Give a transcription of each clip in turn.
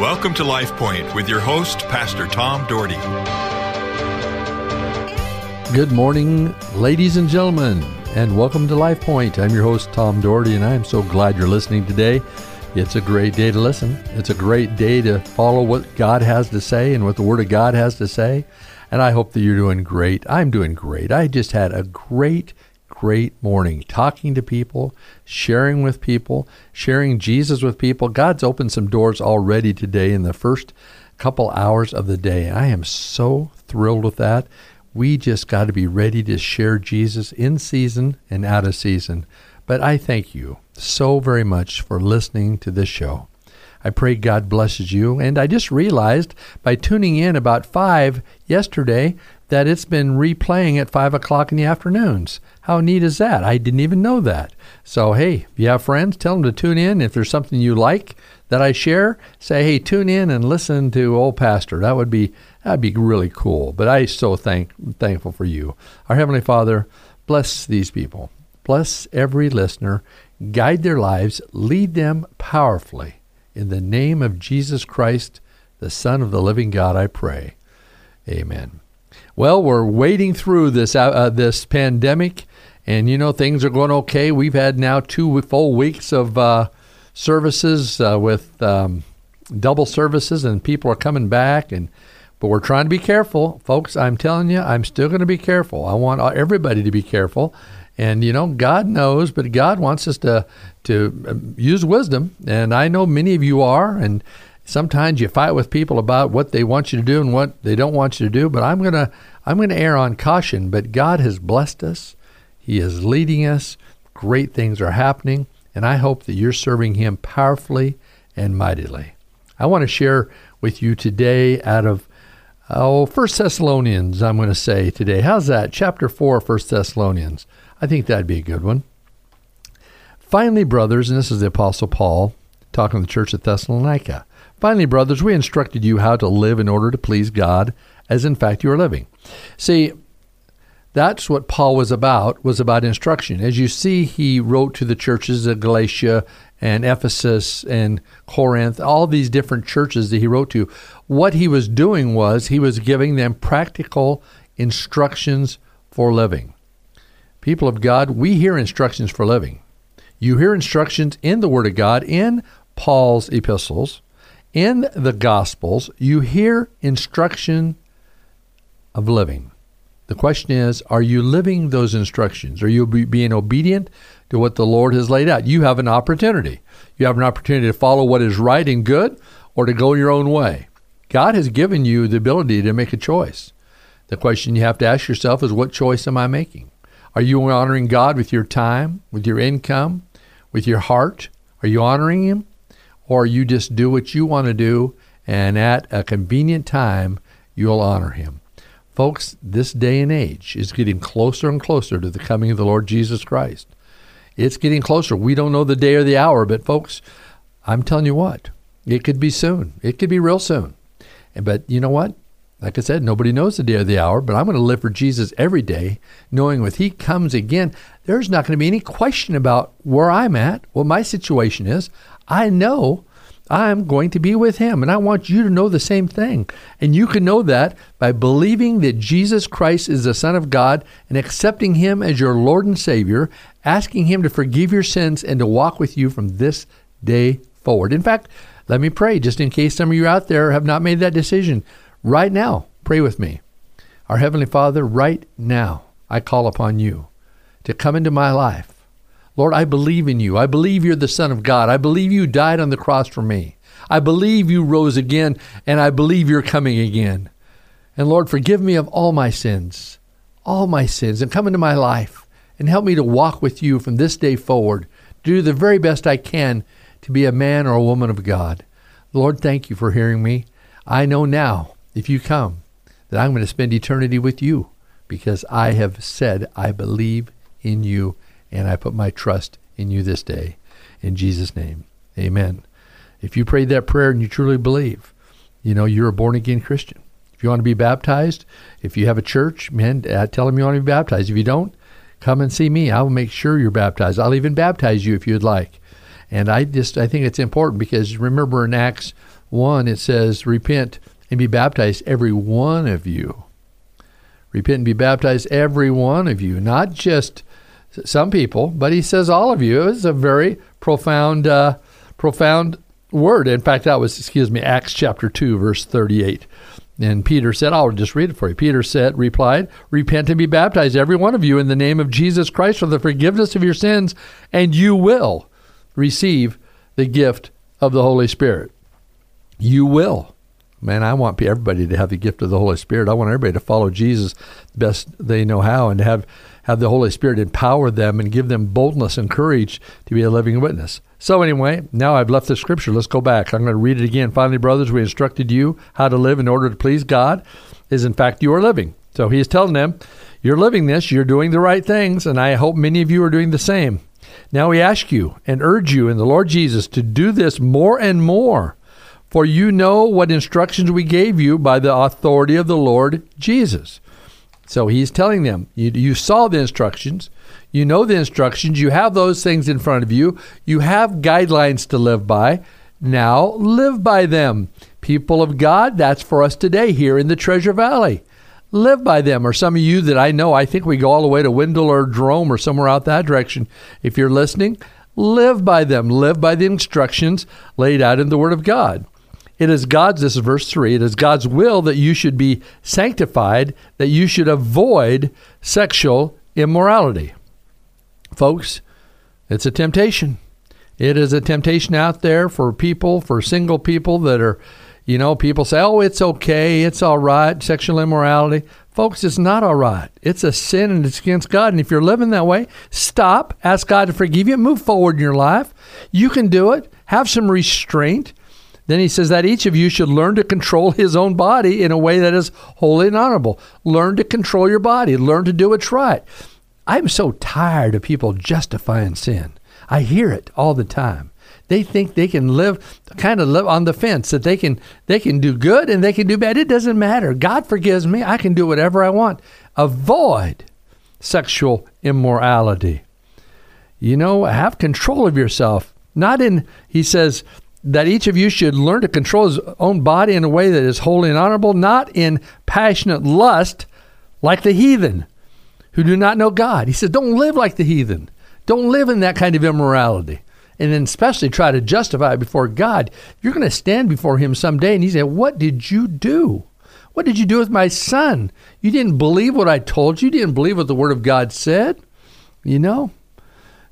Welcome to Life Point with your host, Pastor Tom Dougherty. Good morning, ladies and gentlemen, and welcome to Life Point. I'm your host, Tom Dougherty, and I am so glad you're listening today. It's a great day to listen. It's a great day to follow what God has to say and what the Word of God has to say. And I hope that you're doing great. I'm doing great. I just had a great, great morning talking to people, sharing with people, sharing Jesus with people. God's opened some doors already today in the first couple hours of the day. I am so thrilled with that. We just got to be ready to share Jesus in season and out of season. But I thank you so very much for listening to this show. I pray God blesses you. And I just realized by tuning in about 5 yesterday that it's been replaying at 5 o'clock in the afternoons. How neat is that? I didn't even know that. So, hey, if you have friends, tell them to tune in. If there's something you like that I share, say, hey, tune in and listen to Old Pastor. That would be that'd be really cool. But I so thank thankful for you. Our Heavenly Father, bless these people. Bless every listener. Guide their lives. Lead them powerfully. In the name of Jesus Christ, the Son of the living God, I pray. Amen. Well, we're wading through this uh, uh, this pandemic, and you know things are going okay. We've had now two full weeks of uh, services uh, with um, double services, and people are coming back. And but we're trying to be careful, folks. I'm telling you, I'm still going to be careful. I want everybody to be careful. And you know, God knows, but God wants us to to um, use wisdom. And I know many of you are, and sometimes you fight with people about what they want you to do and what they don't want you to do. But I'm gonna I'm gonna err on caution. But God has blessed us. He is leading us. Great things are happening, and I hope that you're serving Him powerfully and mightily. I want to share with you today out of oh First Thessalonians. I'm going to say today. How's that? Chapter four, First Thessalonians. I think that'd be a good one. Finally, brothers, and this is the Apostle Paul talking to the church at Thessalonica. Finally, brothers, we instructed you how to live in order to please God, as in fact you are living. See, that's what Paul was about, was about instruction. As you see, he wrote to the churches of Galatia and Ephesus and Corinth, all these different churches that he wrote to. What he was doing was he was giving them practical instructions for living. People of God, we hear instructions for living. You hear instructions in the Word of God, in Paul's epistles, in the Gospels. You hear instruction of living. The question is, are you living those instructions? Are you being obedient to what the Lord has laid out? You have an opportunity. You have an opportunity to follow what is right and good or to go your own way. God has given you the ability to make a choice. The question you have to ask yourself is, what choice am I making? Are you honoring God with your time, with your income, with your heart? Are you honoring Him? Or you just do what you want to do, and at a convenient time, you'll honor Him? Folks, this day and age is getting closer and closer to the coming of the Lord Jesus Christ. It's getting closer. We don't know the day or the hour, but folks, I'm telling you what, it could be soon. It could be real soon. But you know what? Like I said, nobody knows the day or the hour, but I'm going to live for Jesus every day, knowing when He comes again, there's not going to be any question about where I'm at, what my situation is. I know I'm going to be with Him, and I want you to know the same thing. And you can know that by believing that Jesus Christ is the Son of God and accepting Him as your Lord and Savior, asking Him to forgive your sins and to walk with you from this day forward. In fact, let me pray just in case some of you out there have not made that decision right now, pray with me. Our Heavenly Father, right now, I call upon you to come into my life. Lord, I believe in you. I believe you're the Son of God. I believe you died on the cross for me. I believe you rose again, and I believe you're coming again. And Lord, forgive me of all my sins, all my sins, and come into my life and help me to walk with you from this day forward, do the very best I can to be a man or a woman of God. Lord, thank you for hearing me. I know now if you come, that I'm going to spend eternity with you because I have said I believe in you and I put my trust in you this day. In Jesus' name, amen. If you prayed that prayer and you truly believe, you know, you're a born again Christian. If you want to be baptized, if you have a church, man, uh, tell them you want to be baptized. If you don't, come and see me. I'll make sure you're baptized. I'll even baptize you if you'd like. And I just I think it's important because remember in Acts 1 it says repent and be baptized every one of you. Repent and be baptized every one of you, not just some people, but he says all of you. It's a very profound uh, profound word. In fact, that was excuse me Acts chapter 2 verse 38. And Peter said, I'll just read it for you. Peter said, replied, Repent and be baptized, every one of you, in the name of Jesus Christ for the forgiveness of your sins, and you will receive the gift of the Holy Spirit. You will. Man, I want everybody to have the gift of the Holy Spirit. I want everybody to follow Jesus best they know how and to have, have the Holy Spirit empower them and give them boldness and courage to be a living witness. So, anyway, now I've left the scripture. Let's go back. I'm going to read it again. Finally, brothers, we instructed you how to live in order to please God, is in fact you are living. So, he is telling them, You're living this, you're doing the right things, and I hope many of you are doing the same. Now we ask you and urge you in the Lord Jesus to do this more and more, for you know what instructions we gave you by the authority of the Lord Jesus. So he's telling them, you, you saw the instructions, you know the instructions, you have those things in front of you, you have guidelines to live by. Now live by them. People of God, that's for us today here in the Treasure Valley live by them. Or some of you that I know, I think we go all the way to Wendell or Jerome or somewhere out that direction. If you're listening, live by them. Live by the instructions laid out in the Word of God. It is God's, this is verse 3, it is God's will that you should be sanctified, that you should avoid sexual immorality. Folks, it's a temptation. It is a temptation out there for people, for single people that are you know, people say, oh, it's okay, it's all right, sexual immorality. Folks, it's not all right. It's a sin and it's against God. And if you're living that way, stop, ask God to forgive you, move forward in your life. You can do it, have some restraint. Then he says that each of you should learn to control his own body in a way that is holy and honorable. Learn to control your body, learn to do what's right. I'm so tired of people justifying sin. I hear it all the time they think they can live kind of live on the fence that they can they can do good and they can do bad. It doesn't matter. God forgives me. I can do whatever I want. Avoid sexual immorality. You know, have control of yourself. Not in he says that each of you should learn to control his own body in a way that is holy and honorable, not in passionate lust like the heathen who do not know God. He says, don't live like the heathen. Don't live in that kind of immorality and then especially try to justify before God, you're going to stand before Him someday and He said, What did you do? What did you do with my son? You didn't believe what I told you. You didn't believe what the Word of God said. You know,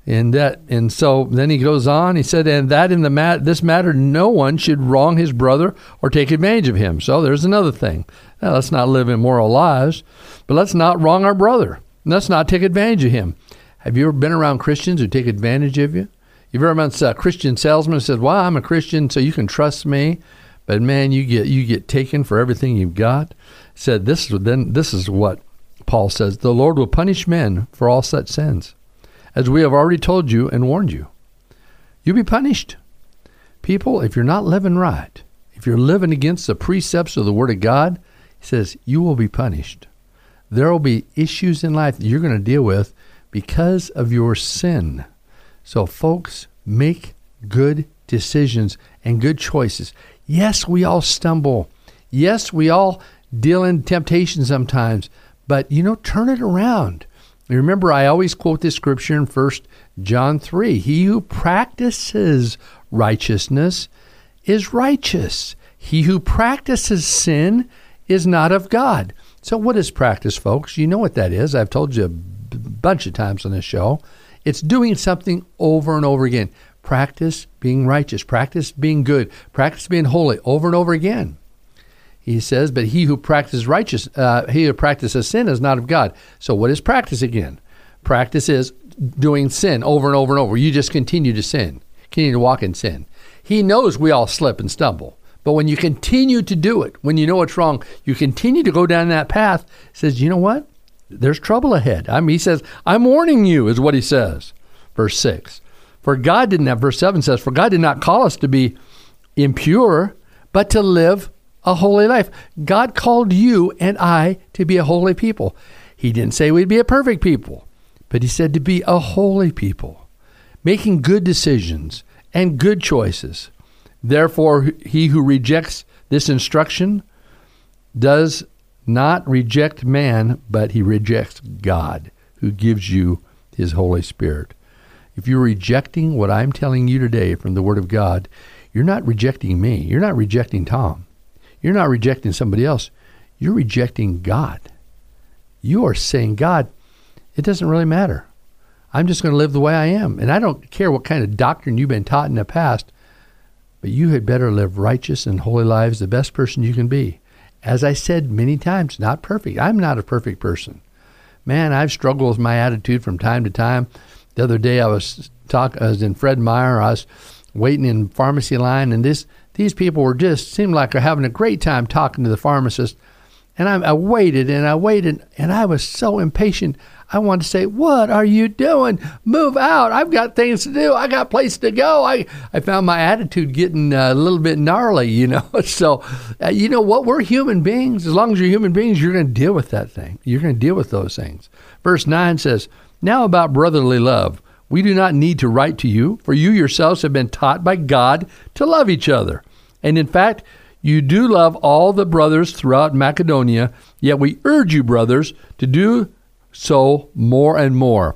and that and so then he goes on. He said, and that in the mat this matter, no one should wrong his brother or take advantage of him. So there's another thing. Now, let's not live immoral lives, but let's not wrong our brother. Let's not take advantage of him. Have you ever been around Christians who take advantage of you? You've ever met a Christian salesman who says, "Well, I'm a Christian, so you can trust me," but man, you get you get taken for everything you've got. Said this then this is what Paul says: the Lord will punish men for all such sins, as we have already told you and warned you. You'll be punished, people. If you're not living right, if you're living against the precepts of the Word of God, he says you will be punished. There will be issues in life that you're going to deal with because of your sin. So, folks, make good decisions and good choices. Yes, we all stumble. Yes, we all deal in temptation sometimes, but you know, turn it around. Remember, I always quote this scripture in First John 3 He who practices righteousness is righteous. He who practices sin is not of God. So, what is practice, folks? You know what that is. I've told you a b- bunch of times on this show. It's doing something over and over again. Practice being righteous, practice being good, practice being holy over and over again. He says, but he who practices righteous, uh, he who practices sin is not of God. So what is practice again? Practice is doing sin over and over and over. You just continue to sin, continue to walk in sin. He knows we all slip and stumble. But when you continue to do it, when you know it's wrong, you continue to go down that path, says, you know what? there's trouble ahead. I mean, he says, I'm warning you, is what he says. Verse 6. For God didn't have, verse 7 says, For God did not call us to be impure, but to live a holy life. God called you and I to be a holy people. He didn't say we'd be a perfect people, but he said to be a holy people, making good decisions and good choices. Therefore, he who rejects this instruction does not reject man, but he rejects God, who gives you his Holy Spirit. If you're rejecting what I'm telling you today from the Word of God, you're not rejecting me. You're not rejecting Tom. You're not rejecting somebody else. You're rejecting God. You are saying, God, it doesn't really matter. I'm just going to live the way I am. And I don't care what kind of doctrine you've been taught in the past, but you had better live righteous and holy lives, the best person you can be. As I said many times, not perfect. I'm not a perfect person. Man, I've struggled with my attitude from time to time. The other day I was talk I was in Fred Meyer, I was waiting in pharmacy line and this these people were just seemed like they're having a great time talking to the pharmacist. And I, I waited and I waited and I was so impatient. I wanted to say, What are you doing? Move out. I've got things to do. I got place to go. I, I found my attitude getting uh, a little bit gnarly, you know. so, uh, you know what? We're human beings. As long as you're human beings, you're going to deal with that thing. You're going to deal with those things. Verse 9 says, Now about brotherly love. We do not need to write to you, for you yourselves have been taught by God to love each other. And in fact, you do love all the brothers throughout Macedonia, yet we urge you, brothers, to do so more and more.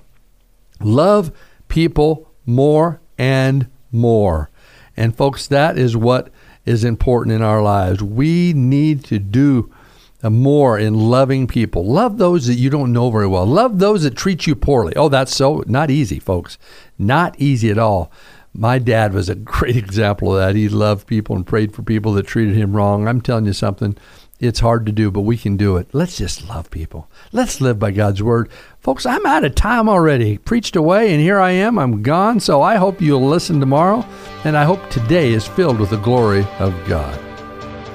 Love people more and more. And folks, that is what is important in our lives. We need to do Uh, more in loving people. Love those that you don't know very well. Love those that treat you poorly. Oh, that's so not easy, folks. Not easy at all. My dad was a great example of that. He loved people and prayed for people that treated him wrong. I'm telling you something. It's hard to do, but we can do it. Let's just love people. Let's live by God's word. Folks, I'm out of time already. Preached away, and here I am. I'm gone. So I hope you'll listen tomorrow, and I hope today is filled with the glory of God.